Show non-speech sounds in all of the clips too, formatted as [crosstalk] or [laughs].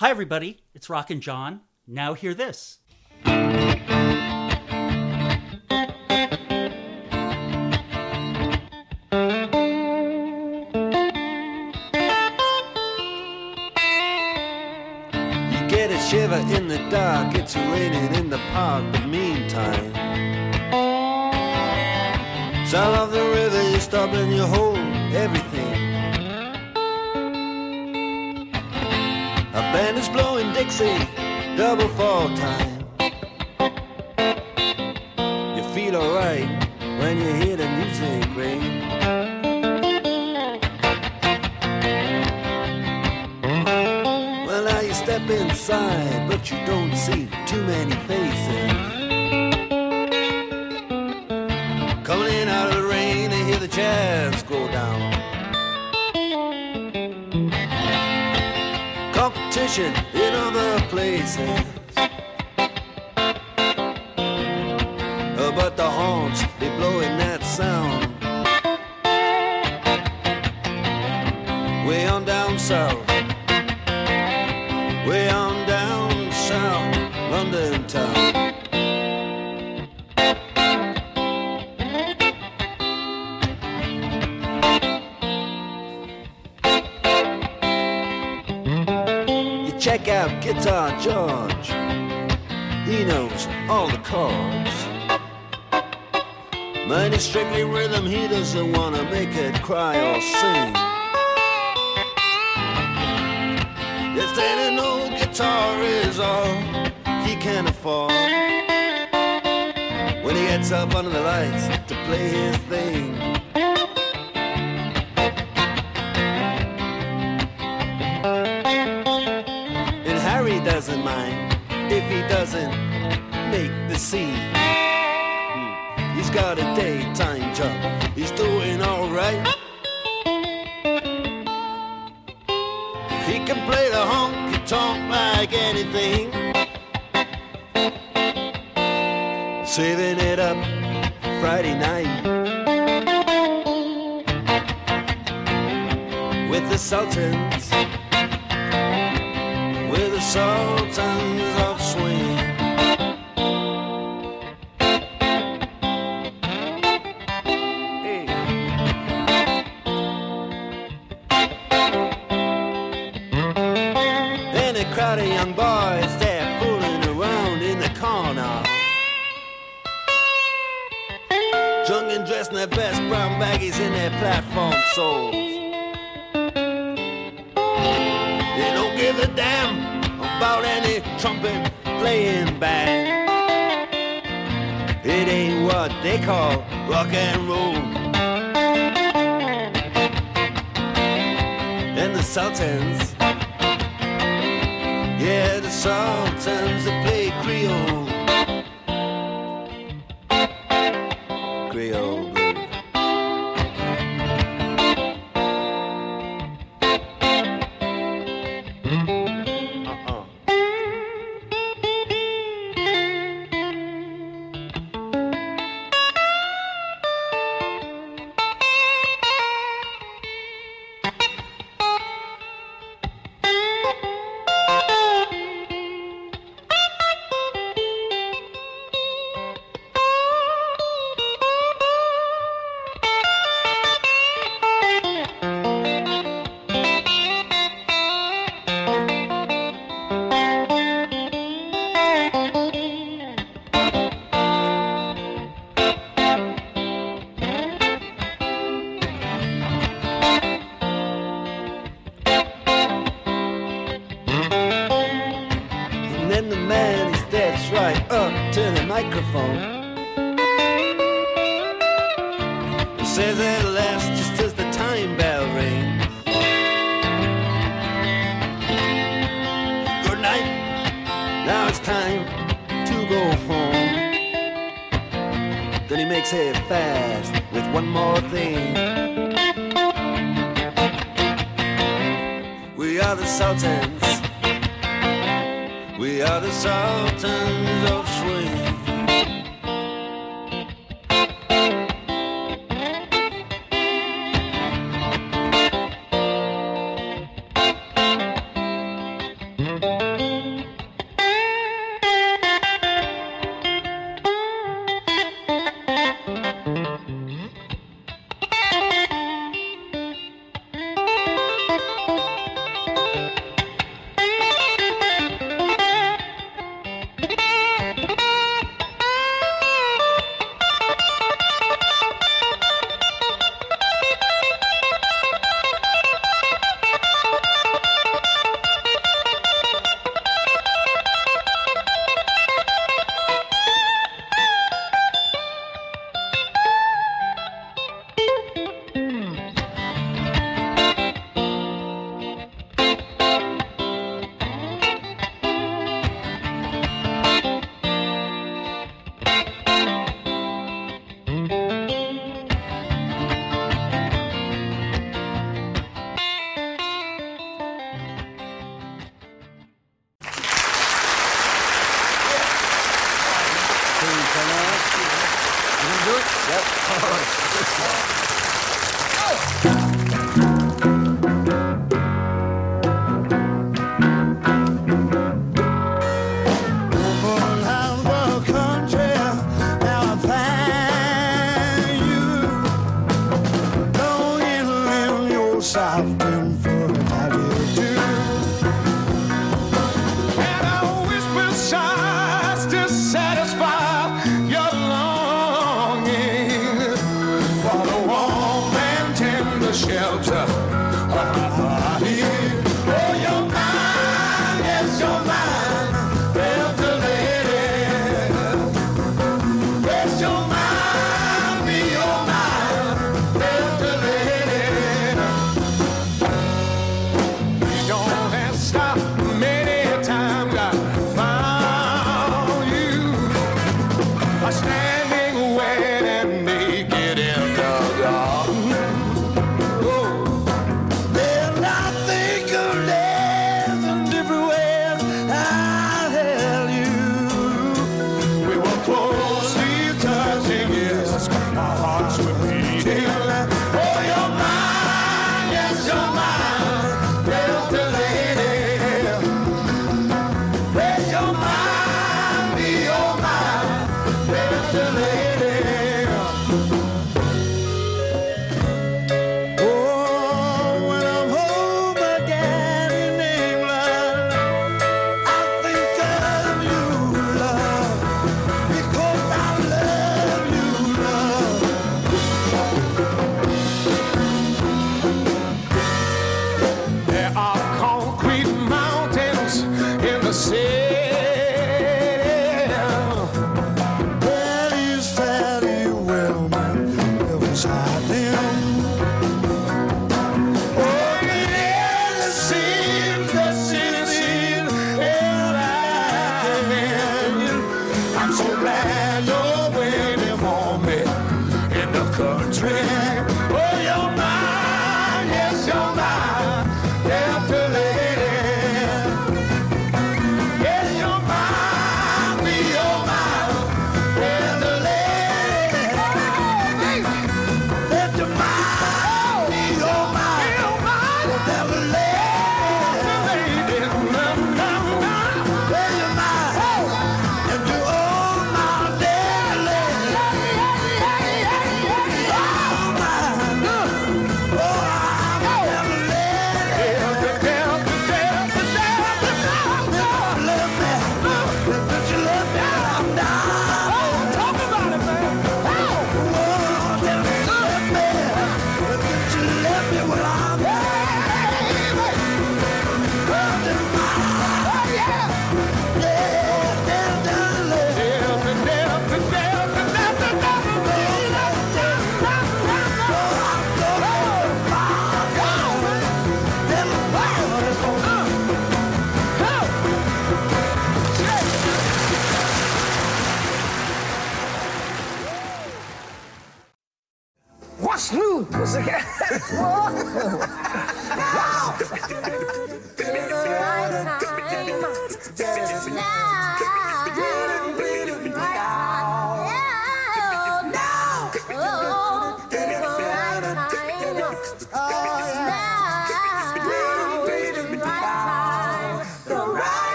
Hi, everybody. It's Rockin' John. Now, hear this. You get a shiver in the dark, it's raining in the park, but meantime. Sound of the river, you stop and you hold blowing double fall time. You feel alright when you hear the music ring. Well, now you step inside, but you don't see too many faces. Coming in out of the rain, they hear the jazz go down. Competition in like anything. Saving it up Friday night with the Sultans, And Now it's time to go home. Then he makes it fast with one more thing. We are the Sultans. We are the Sultans of Swing.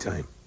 time.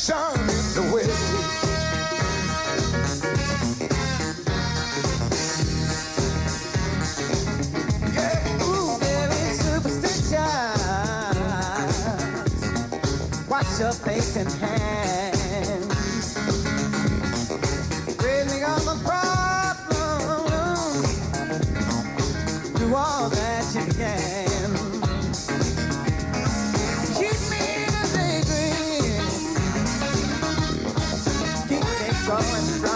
salvation in the way. Yeah, ooh. There is superstition. Wash your face and hands. Raising all the problems. Do all that you can. and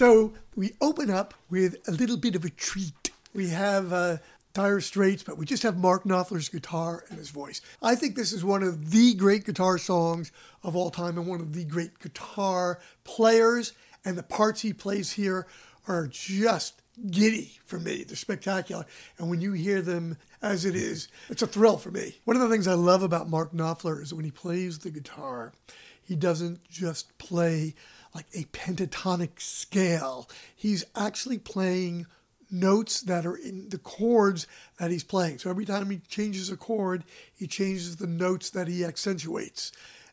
So we open up with a little bit of a treat. We have uh, Dire Straits, but we just have Mark Knopfler's guitar and his voice. I think this is one of the great guitar songs of all time and one of the great guitar players. And the parts he plays here are just giddy for me. They're spectacular. And when you hear them as it is, it's a thrill for me. One of the things I love about Mark Knopfler is when he plays the guitar, he doesn't just play like a pentatonic scale. He's actually playing notes that are in the chords that he's playing. So every time he changes a chord, he changes the notes that he accentuates.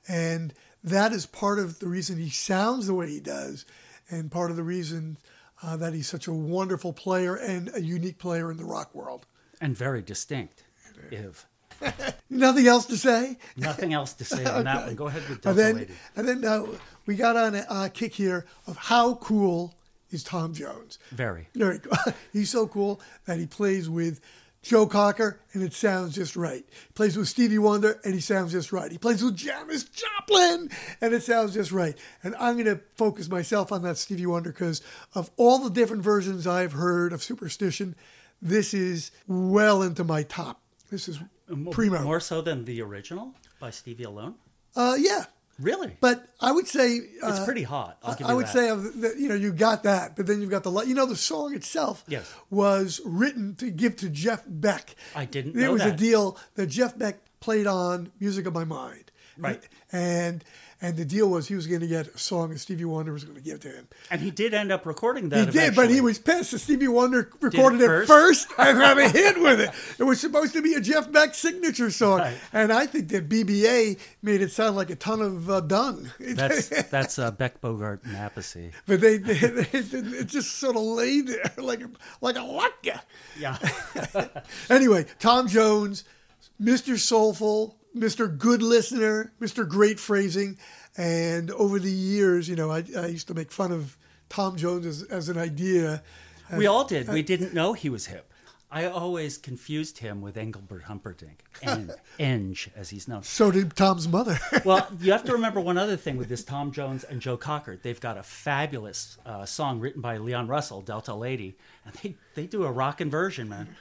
And that is part of the reason he sounds the way he does, and part of the reason uh, that he's such a wonderful player and a unique player in the rock world. And very distinct. If [laughs] [laughs] Nothing else to say? nothing else to say on [laughs] that one, go ahead with Delta And then, Lady. and then uh, we got on a uh, kick here of how cool is Tom Jones. Very. Very cool. [laughs] He's so cool that he plays with Joe Cocker and it sounds just right. He plays with Stevie Wonder and he sounds just right. He plays with Janis Joplin and it sounds just right. And I'm going to focus myself on that Stevie Wonder because of all the different versions I've heard of Superstition, this is well into my top. This is primo. More so than the original by Stevie alone? Uh, yeah, Really? but I would say it's uh, pretty hot. I'll give I would that. say, of the, you know, you got that, but then you've got the, you know, the song itself Yes. was written to give to Jeff Beck. I didn't It was a deal that Jeff Beck played on Music of My Mind. Right. And and the deal was he was going to get a song that Stevie Wonder was going to give to him. And he did end up recording that. He did, but he was pissed that Stevie Wonder recorded it first? first and [laughs] had a hit with it. It was supposed to be a Jeff Beck signature song, Right. and I think that BBA made it sound like a ton of uh, dung. That's [laughs] that's uh, Beck Bogert and Appice. but they, they, they it just sort of laid there [laughs] like a, like a lacquer. Yeah. Anyway, Tom Jones, Mr. Soulful, Mr. Good Listener, Mr. Great Phrasing, and over the years, you know, I, I used to make fun of Tom Jones as, as an idea. we all did. We didn't know he was hip. I always confused him with Engelbert Humperdinck, and [laughs] Enge, as he's known. So did Tom's mother. Well, [laughs] you have to remember one other thing with this Tom Jones and Joe Cocker. They've got a fabulous uh, song written by Leon Russell, Delta Lady, and they, they do a rockin' version, man.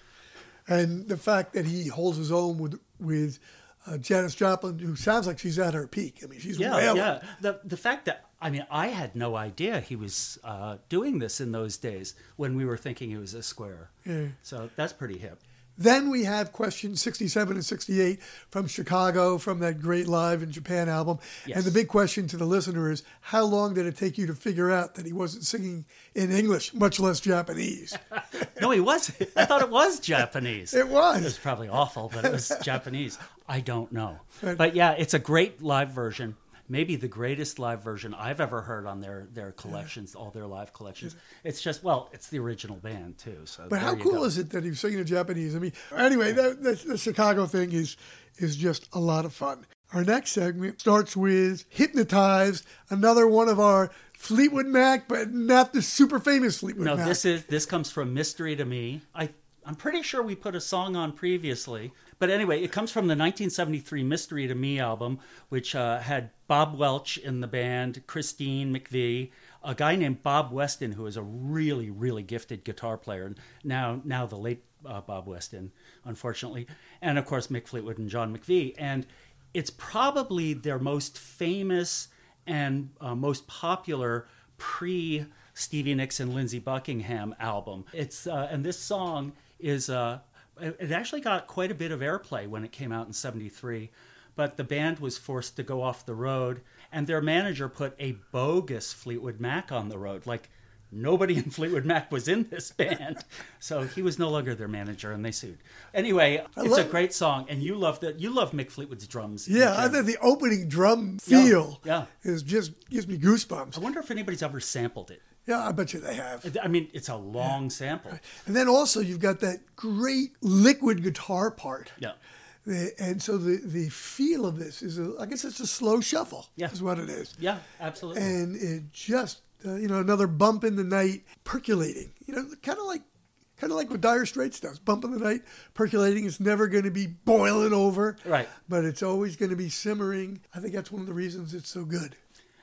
and the fact that he holds his own with with uh, Janis Joplin, who sounds like she's at her peak. I mean, she's Yeah, wailing. yeah. The the fact that I mean, I had no idea he was uh, doing this in those days when we were thinking he was a square. Yeah. So that's pretty hip. Then we have questions 67 and 68 from Chicago from that great Live in Japan album. Yes. And the big question to the listener is how long did it take you to figure out that he wasn't singing in English, much less Japanese? [laughs] No, he was. I thought it was Japanese. It was. It was probably awful, but it was [laughs] Japanese. I don't know. But yeah, it's a great live version. Maybe the greatest live version I've ever heard on their their collections, all their live collections. It's just well, it's the original band too. So But how cool go. is it that he's singing in Japanese? I mean, anyway, that, that, the Chicago thing is is just a lot of fun. Our next segment starts with "Hypnotized," another one of our Fleetwood Mac, but not the super famous Fleetwood No, Mac. No, this is this comes from Mystery to Me. I I'm pretty sure we put a song on previously, but anyway, it comes from the 1973 Mystery to Me album, which uh, had Bob Welch in the band, Christine McVie, a guy named Bob Weston, who is a really really gifted guitar player. Now now the late uh, Bob Weston, unfortunately, and of course Mick Fleetwood and John McVie, and it's probably their most famous and uh, most popular pre Stevie Nicks and Lindsey Buckingham album. It's uh, and this song is uh, it actually got quite a bit of airplay when it came out in '73, but the band was forced to go off the road, and their manager put a bogus Fleetwood Mac on the road, like. Nobody in [laughs] Fleetwood Mac was in this band, so he was no longer their manager, and they sued. Anyway, it's a great song, and you love that. You love Mick Fleetwood's drums. yeah, I think the opening drum Yeah, feel yeah. is just gives me goosebumps. I wonder if anybody's ever sampled it. Yeah, I bet you they have. I mean, it's a long sample. And then also you've got that great liquid guitar part. Yeah. The- And so the, the feel of this is, a, I guess it's a slow shuffle. Yeah. Is what it is. Yeah, absolutely. And it just, uh, you know, another bump in the night, percolating. You know, kind of like, kind of like what Dire Straits does. Bump in the night, percolating. It's never going to be boiling over. Right. But it's always going to be simmering. I think that's one of the reasons it's so good.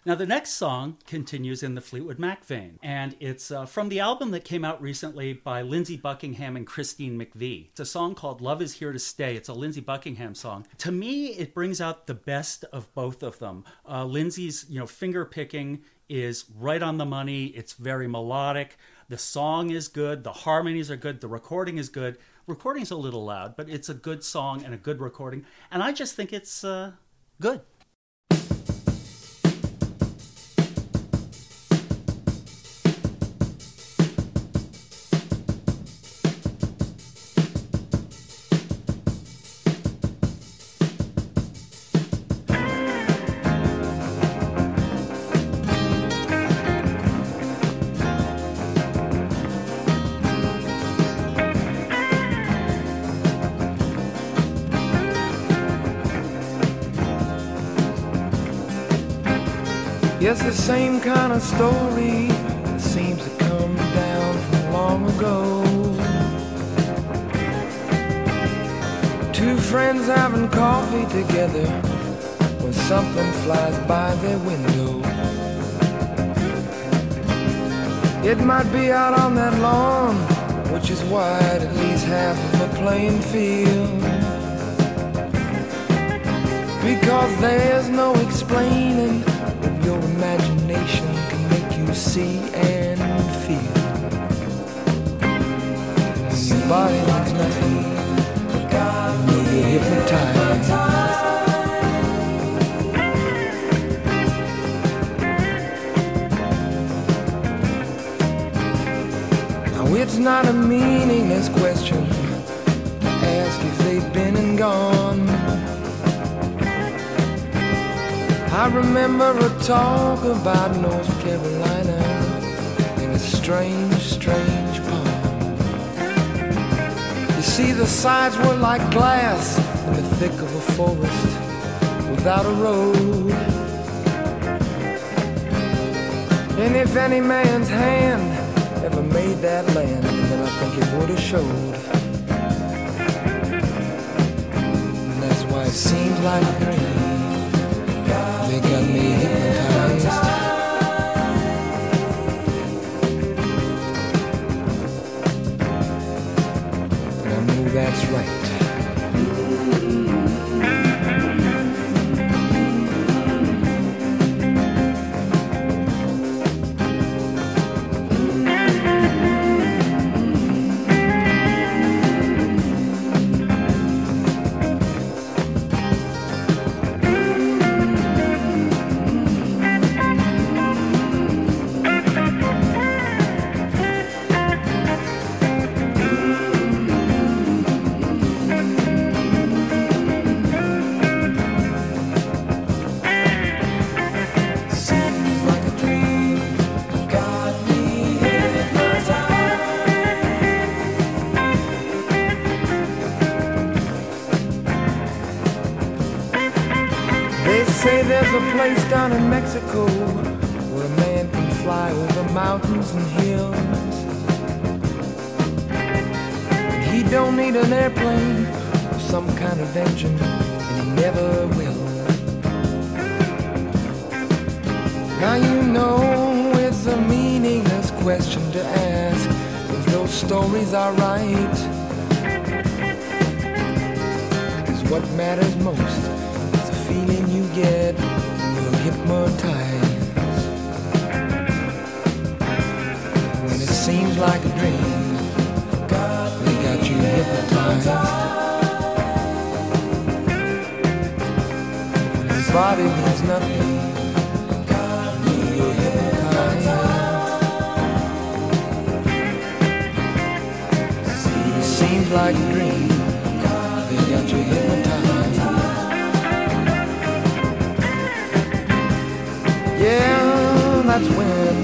Now, the next song continues in the Fleetwood Mac vein, and it's uh, from the album that came out recently by Lindsey Buckingham and Christine McVie. It's a song called Love is Here to Stay. It's a Lindsey Buckingham song. To me, it brings out the best of both of them. Uh, Lindsey's, you know, finger picking is right on the money. It's very melodic. The song is good. The harmonies are good. The recording is good. Recording's a little loud, but it's a good song and a good recording. And I just think it's uh, good. Kind of story that seems to come down from long ago. Two friends having coffee together when something flies by their window. It might be out on that lawn, which is wide at least half of a playing field. Because there's no explaining your imagination can make you see and feel. Your body means nothing. You'll get hypnotized. Now it's not a meaningless question to ask if they've been and gone. I remember a talk about North Carolina in a strange, strange pond. You see, the sides were like glass in the thick of a forest without a road. And if any man's hand ever made that land, then I think it would have showed. And that's why it seems like a dream. They got me down in Mexico where a man can fly over mountains and hills. And he don't need an airplane or some kind of engine, and he never will. Now you know it's a meaningless question to ask if those stories are right. Cause what matters most is the feeling you get when you're. When it seems like a dream, they got you hypnotized. Your body means nothing. you're hypnotized. It seems like a dream. They got you hypnotized. Yeah, that's when.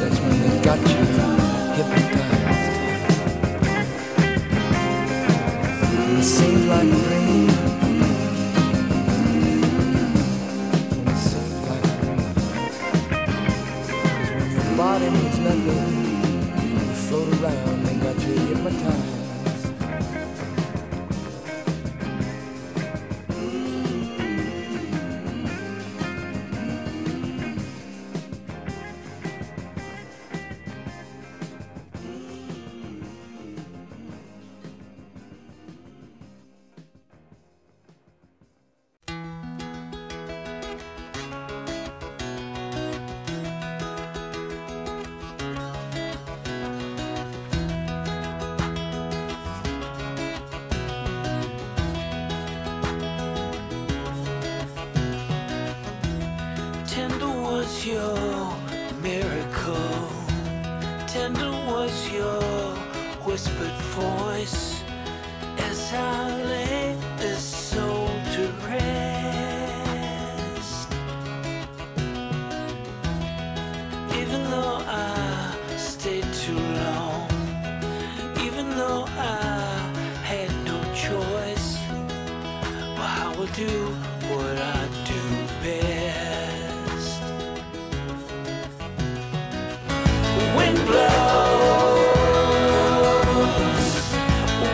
That's when they got you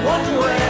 one way,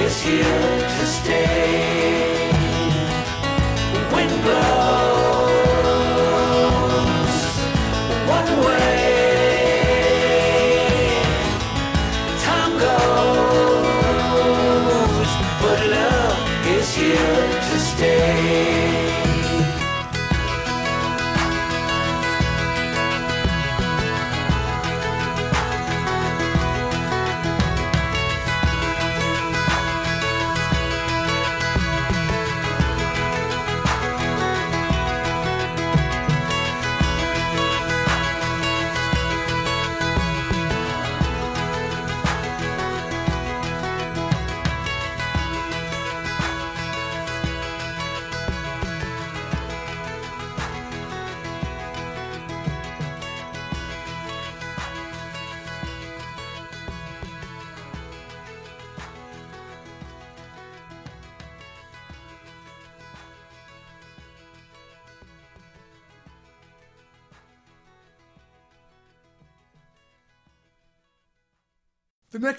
is here to stay.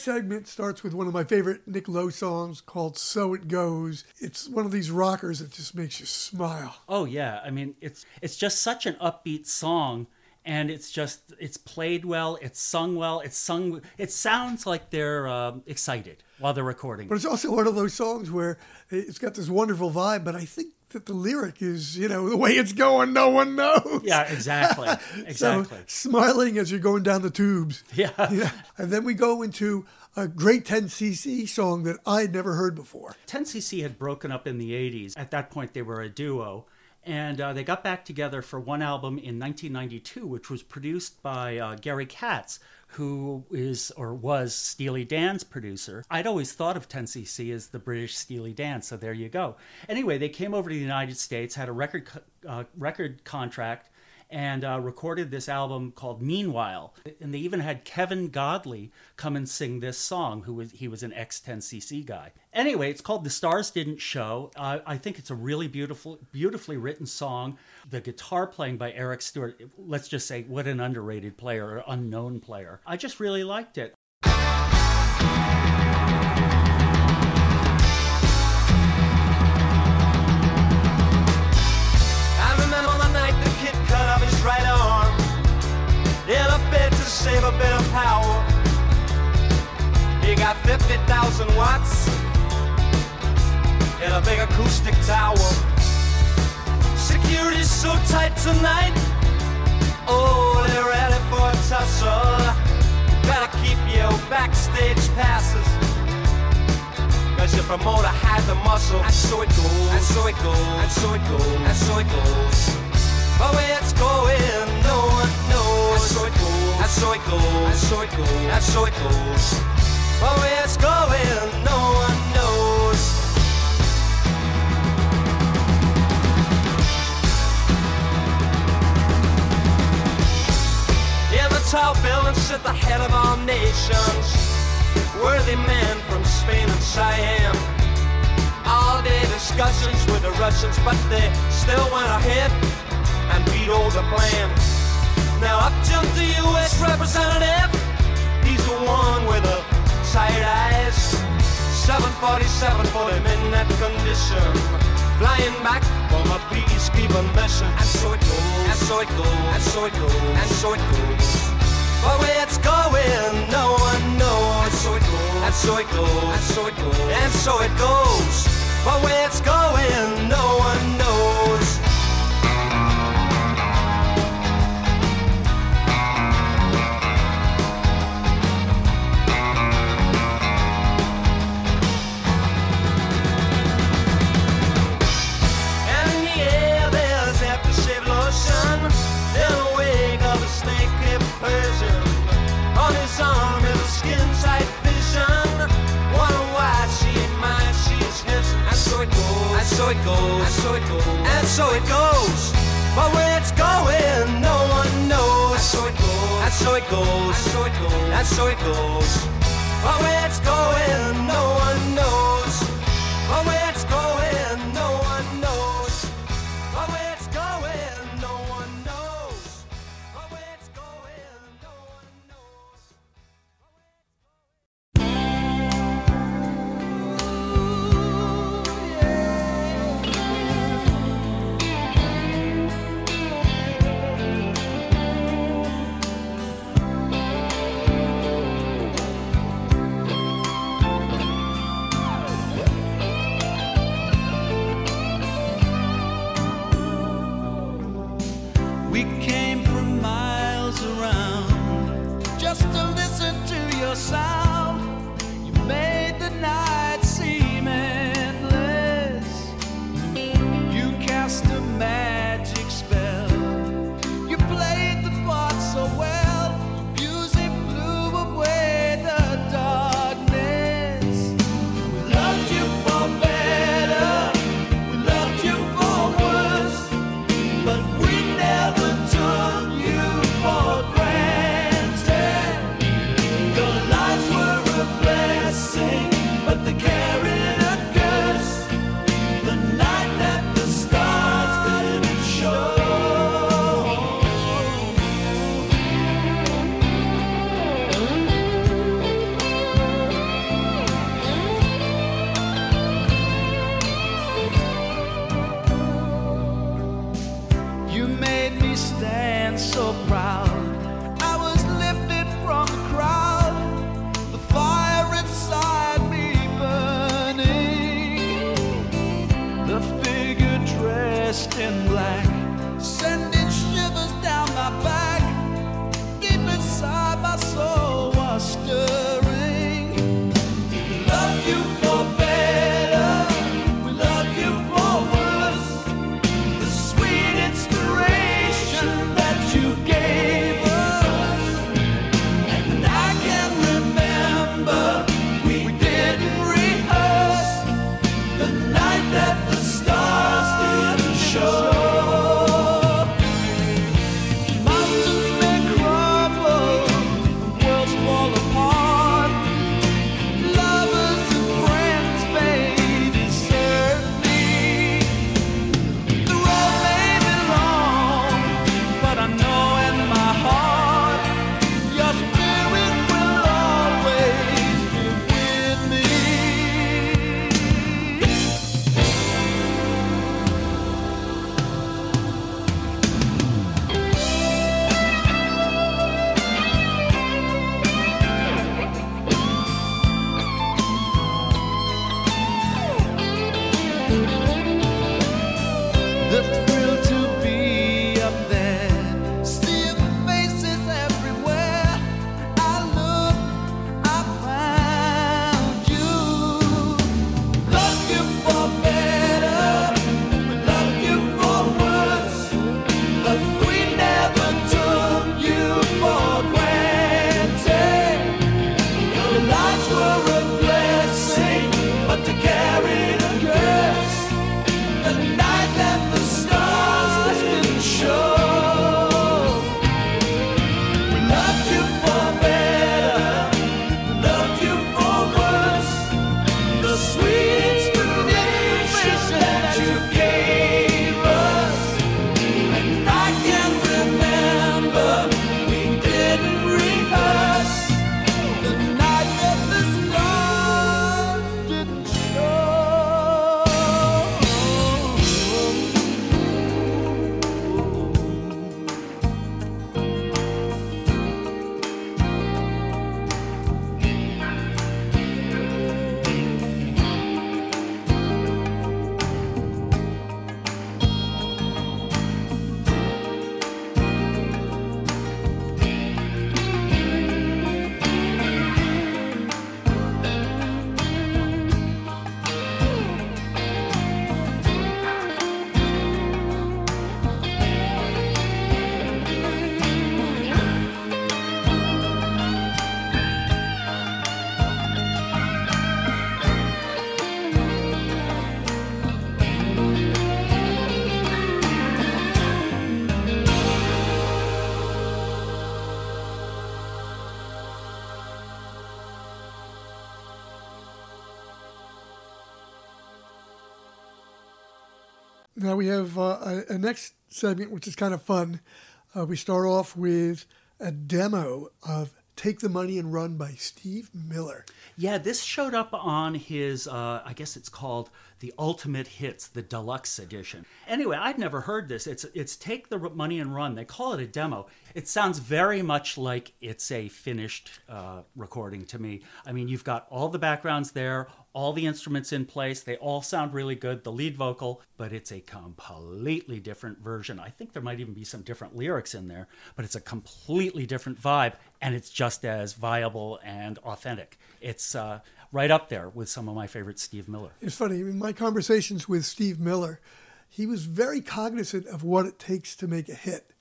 Next segment starts with one of my favorite Nick Lowe songs called So It Goes. It's one of these rockers that just makes you smile. Oh yeah, I mean it's it's just such an upbeat song, and it's just it's played well, it's sung well, it's sung. It sounds like they're um, excited while they're recording. But it's also one of those songs where it's got this wonderful vibe, but I think that the lyric is, you know, the way it's going, no one knows. Yeah, exactly, [laughs] exactly. So smiling as you're going down the tubes. Yeah. [laughs] yeah. And then we go into a great 10cc song that I'd never heard before. 10cc had broken up in the 80s. At that point, they were a duo. And uh, they got back together for one album in 1992, which was produced by uh, Gary Katz, who is or was Steely Dan's producer. I'd always thought of 10cc as the British Steely Dan, so there you go. Anyway, they came over to the United States, had a record co- uh, record contract, and uh, recorded this album called Meanwhile. And they even had Kevin Godley come and sing this song, who was he was an ex 10cc guy. Anyway, it's called "The Stars Didn't Show." Uh, I think it's a really beautiful, beautifully written song. The guitar playing by Eric Stewart. Let's just say, what an underrated player or unknown player. I just really liked it. Got 50,000 watts in a big acoustic tower. Security's so tight tonight. Oh, they're ready for a tussle. Better keep your backstage passes. Cause your promoter had the muscle. And so it goes. And so it goes. And so it goes. And so it goes. But where it's going, no one knows. And so it goes. And so it goes. And so it goes. And so it goes. Where it's going, no one knows. In the tall building sit the head of all nations. Worthy men from Spain and Siam. All day discussions with the Russians, but they still went ahead and beat all the plan. Now up jumped the U.S. representative. He's the one with the tired eyes. 747 for him in that condition. Flying back from a peacekeeping mission. And so it goes. And so it goes. And so it goes. And so it goes. But where it's going, no one knows. And so it goes. And so it goes. And so it goes. And so it goes. But where it's going, no one knows. It goes, and so it goes. And so it goes. But where it's going, no one knows. And so it goes, and so it goes, and so it goes, and so it goes. But where it's going, no one knows Now we have uh, a, a next segment, which is kind of fun. Uh, we start off with a demo of "Take the Money and Run" by Steve Miller. Yeah, this showed up on his, uh, I guess it's called the Ultimate Hits, the deluxe edition. Anyway, I'd never heard this. It's it's Take the Money and Run. They call it a demo. It sounds very much like it's a finished uh, recording to me. I mean, you've got all the backgrounds there, all the instruments in place. They all sound really good. The lead vocal, but it's a completely different version. I think there might even be some different lyrics in there, but it's a completely different vibe, and it's just as viable and authentic. It's uh, right up there with some of my favorite Steve Miller. It's funny, in my conversations with Steve Miller, he was very cognizant of what it takes to make a hit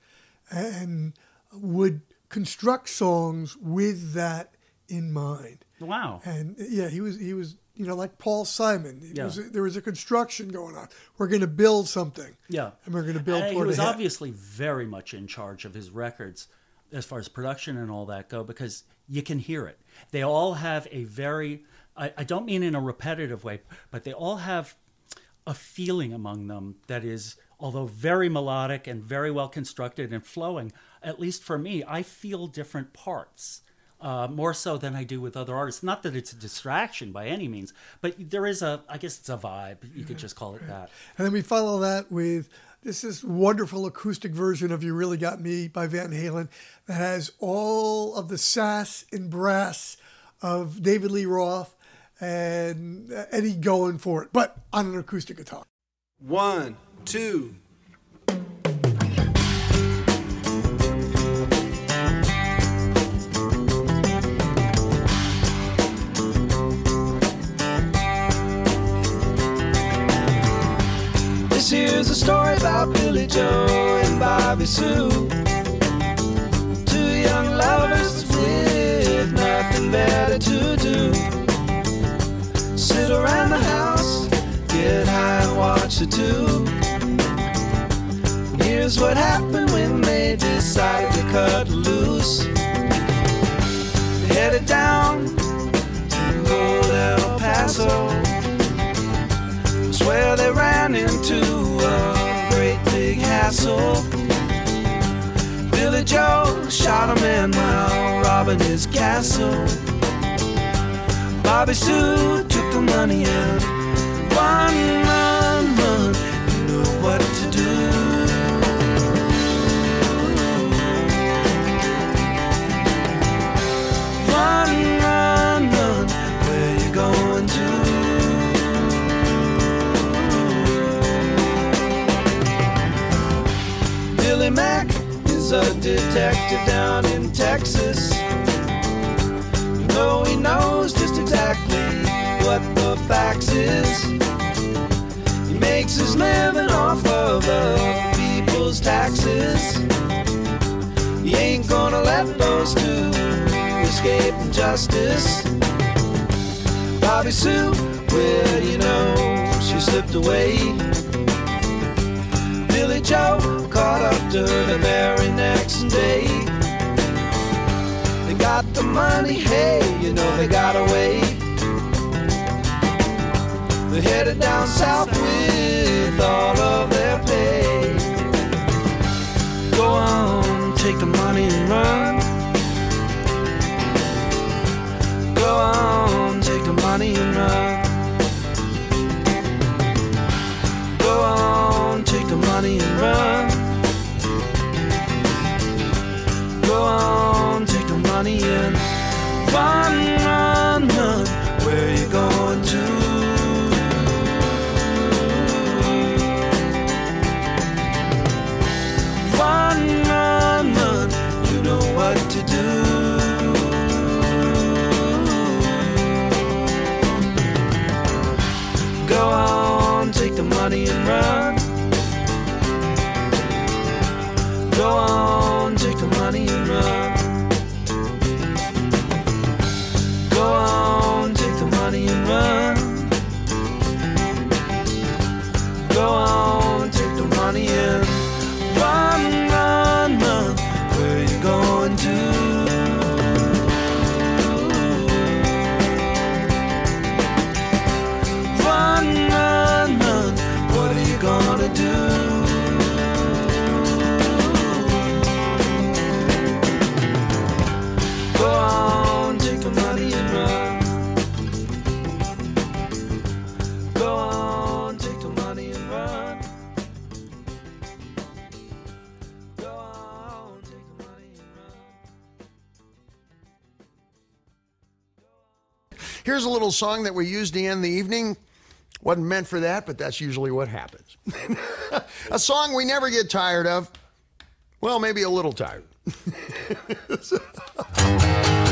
and would construct songs with that in mind. Wow. And yeah, he was he was you know like Paul Simon. Yeah. was, there was a construction going on. We're going to build something. Yeah, and we're going to build. And he was obviously very much in charge of his records as far as production and all that go because you can hear it. They all have a very, I, I don't mean in a repetitive way, but they all have a feeling among them that is, although very melodic and very well constructed and flowing, at least for me, I feel different parts. Uh, more so than I do with other artists. Not that it's a distraction by any means, but there is a, I guess it's a vibe. You could just call it that. And then we follow that with this is wonderful acoustic version of "You Really Got Me" by Van Halen that has all of the sass and brass of David Lee Roth and uh, Eddie going for it, but on an acoustic guitar. One, two. A story about Billy Joe and Bobby Sue. Two young lovers with nothing better to do. Sit around the house, get high and watch the tube. Here's what happened when they decided to cut loose. Headed down to old El Paso where they ran into a great big hassle. Billy Joe shot a man while robbing his castle. Bobby Sue took the money and run, Mack is a detective down in Texas. You know he knows just exactly what the facts is. He makes his living off of the people's taxes. He ain't gonna let those two escape justice. Bobby Sue, well, you know, she slipped away. Joe caught up to the very next day. They got the money, hey, you know they got away. They headed down south with all of their pay. Go on, take the money and run. Go on, take the money and run. Run. Go on, take the money and run, run, run. Where you going to? Run, run, run. You know what to do. Go on, take the money and run. Go on, take the money Here's a little song that we used to end the evening. Wasn't meant for that, but that's usually what happens. [laughs] a song we never get tired of. Well, maybe a little tired. [laughs]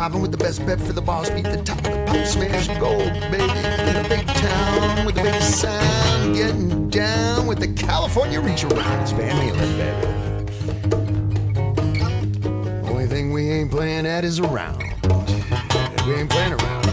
popping with the best bet for the boss. Beat the top of the pop, smash gold, baby. In a big town with a big sound. Getting down with the California reach around. It's Van Halen, baby. Only thing we ain't playing at is around. We ain't playing around,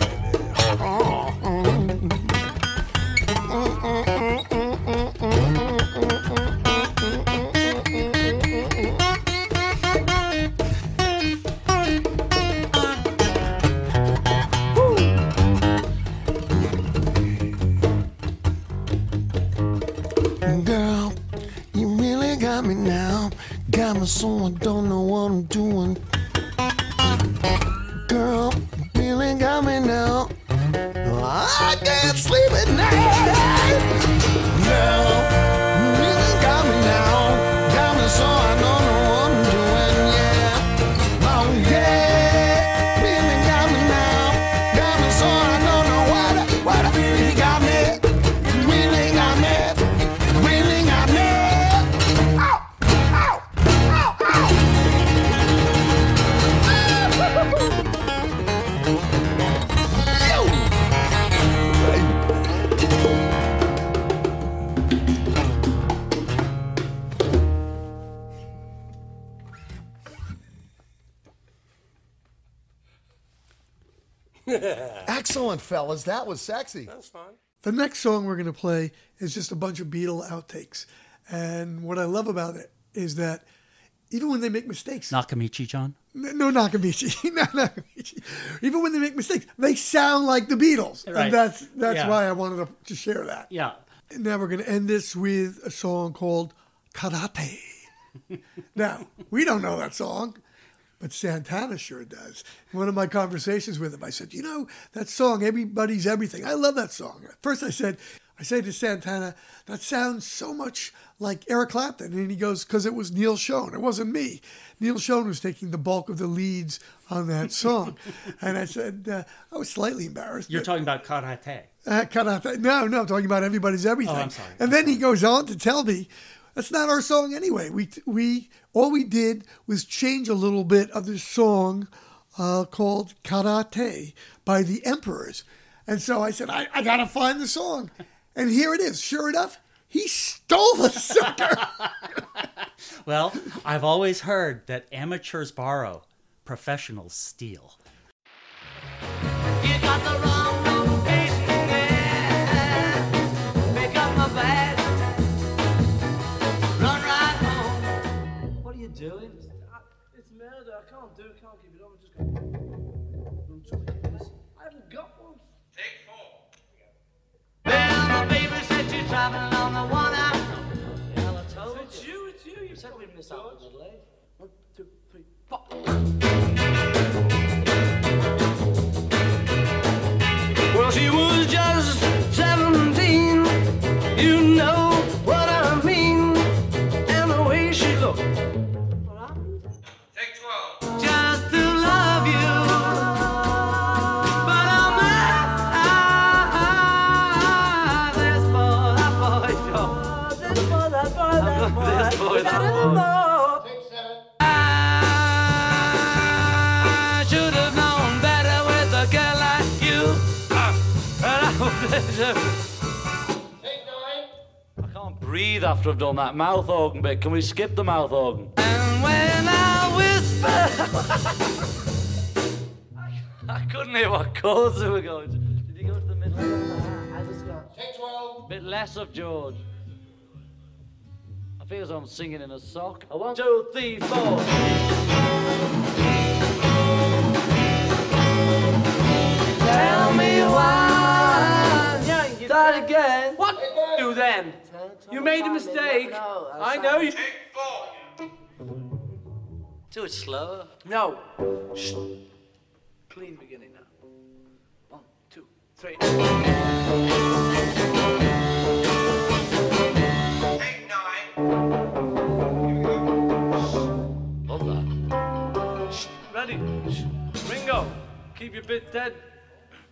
fellas. That was sexy. That's fine. The next song we're going to play is just a bunch of Beatle outtakes. And what I love about it is that even when they make mistakes, Nakamichi John. N- no Nakamichi, [laughs] no Nakamichi, even when they make mistakes, they sound like the Beatles. Right. And that's that's Yeah. why I wanted to, to share that. Yeah. And now we're going to end this with a song called Karate. [laughs] now, we don't know that song, but Santana sure does. In one of my conversations with him, I said, "You know that song, Everybody's Everything. I love that song." At first, I said, "I said to Santana, that sounds so much like Eric Clapton," and he goes, "Because it was Neal Schon. It wasn't me. Neal Schon was taking the bulk of the leads on that [laughs] song." and I said, uh, I was slightly embarrassed. You're but- talking about karate. uh, that. No, no, I'm talking about everybody's everything. Oh, I'm sorry. And then he goes on to tell me that's not our song anyway. We we all we did was change a little bit of this song uh, called Karate by the Emperors. And so I said, I, I gotta find the song. And here it is. Sure enough, he stole the sucker. [laughs] Well, I've always heard that amateurs borrow, professionals steal. What are you doing? It's murder. I can't do it. Can't keep it on. I'm just going. I haven't got one. Well, the baby said she's traveling on the one out. Well, I told It's you. you. It's you. You said we'd miss out on the late. One, two, three, four. Well, she was just 17. You know after I've done that mouth organ bit. Can we skip the mouth organ? And when I whisper, [laughs] I couldn't hear what chords they were going to. Did you go to the middle? I just got. Take 12. bit less of George. I feel as though I'm singing in a sock. A one, two, three, four. Tell me why. Yeah, you That again. What do then? You made a mistake. I know you. Take 4. Do it slower. No. Shh. Clean beginning now. One, two, three. Take 9. Love that. Ready? Shh. Ringo, keep your bit dead.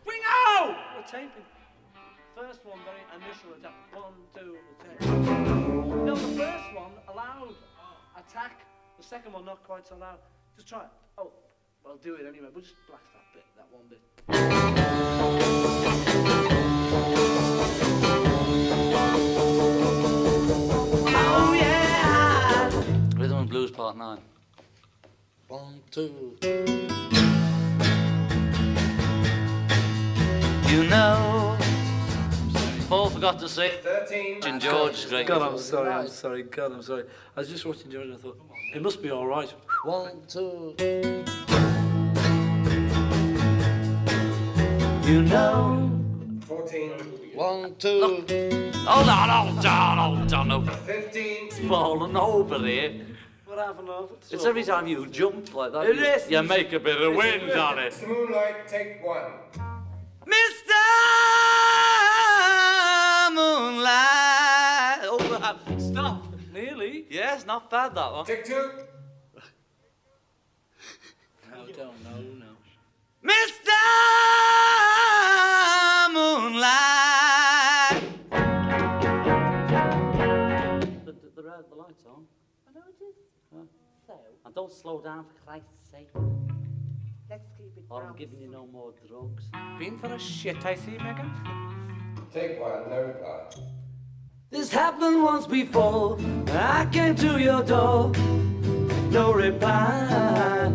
Ringo! We're taping. First one, very initial attack. One, two, attack. No, the first one, allowed attack. The second one, not quite so loud. Just try it. Oh, well, do it anyway. We'll just blast that bit, that one bit. Oh, yeah! Rhythm and Blues Part 9. One, two. You know, Paul forgot to say 13. and George is great. God, I'm sorry, I'm sorry, God, I'm sorry. I was just watching George and I thought, it must be all right. One, two. You know. 14. One, two. Hold on, hold on, hold on. No. 15. It's falling over here. What happened off? It's every time you jump like that. It you, is. you make a bit of wind on it. Moonlight, take 1. Mr. Moonlight. Oh. Stop. Nearly. Yes, not bad that one. Take 2. No, don't, no, no. Mr. Moonlight. The, the, the, red- the light's on. I know it is. So, And don't slow down for Christ's sake. let's keep it Or I'm giving you no more drugs. Been for a shit, I see, Megan. Take 1. No reply. This happened once before. I came to your door, no reply.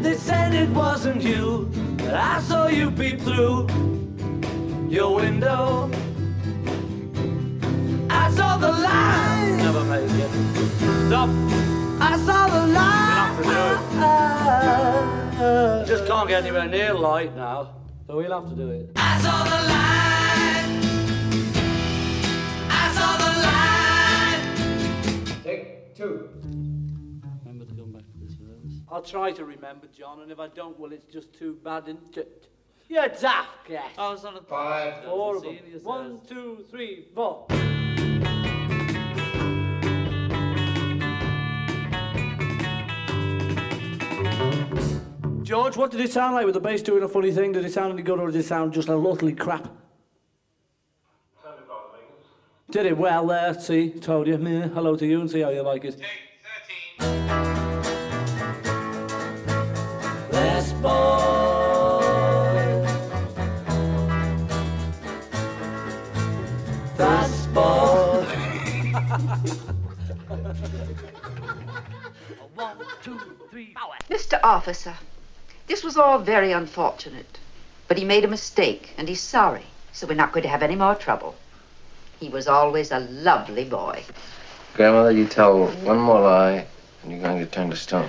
They said it wasn't you, but I saw you peep through your window. I saw the light. Never made it. Stop. I saw the light. Just can't get anywhere near light now, so we'll have to do it. I saw the light. I saw the light. Take two. Remember to come back to this verse. I'll try to remember, John, and if I don't, well, it's just too bad, isn't it? You're daft, yes. I was on a five. Four. One, two, three, four. George, what did it sound like with the bass doing a funny thing? Did it sound any good or did it sound just like lotly crap? Did it well there, uh, see, told you. Hello to you and see how you like it. Take 13. Boy. Boy. One, two, three, power. Mr. Officer. This was all very unfortunate, but he made a mistake and he's sorry, so we're not going to have any more trouble. He was always a lovely boy. Grandmother, you tell one more lie and you're going to turn to stone.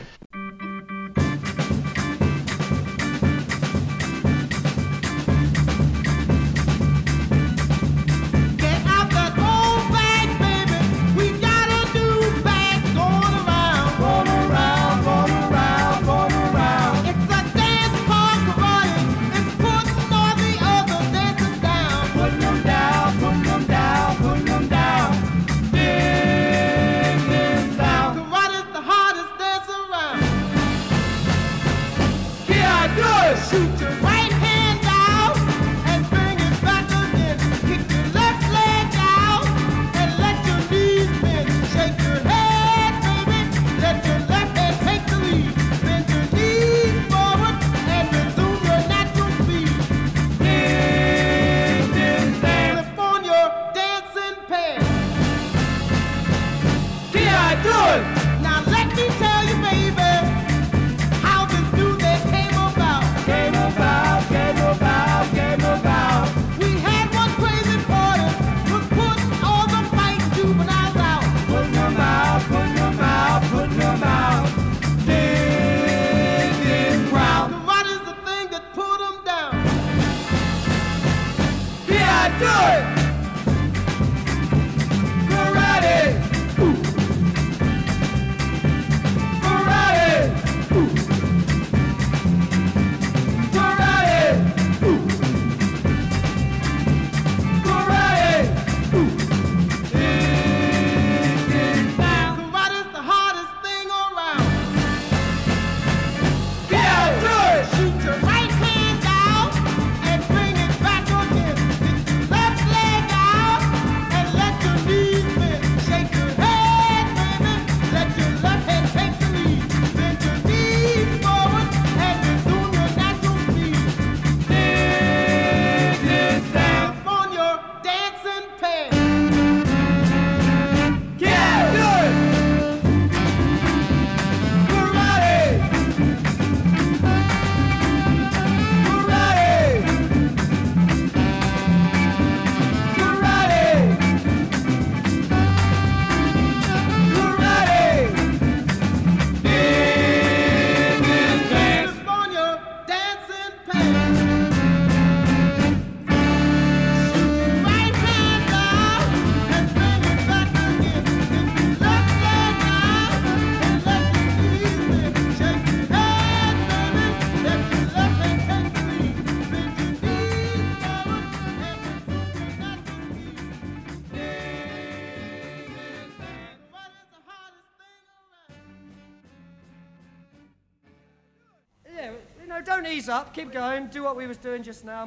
do what we was doing just now,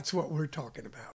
that's what we're talking about.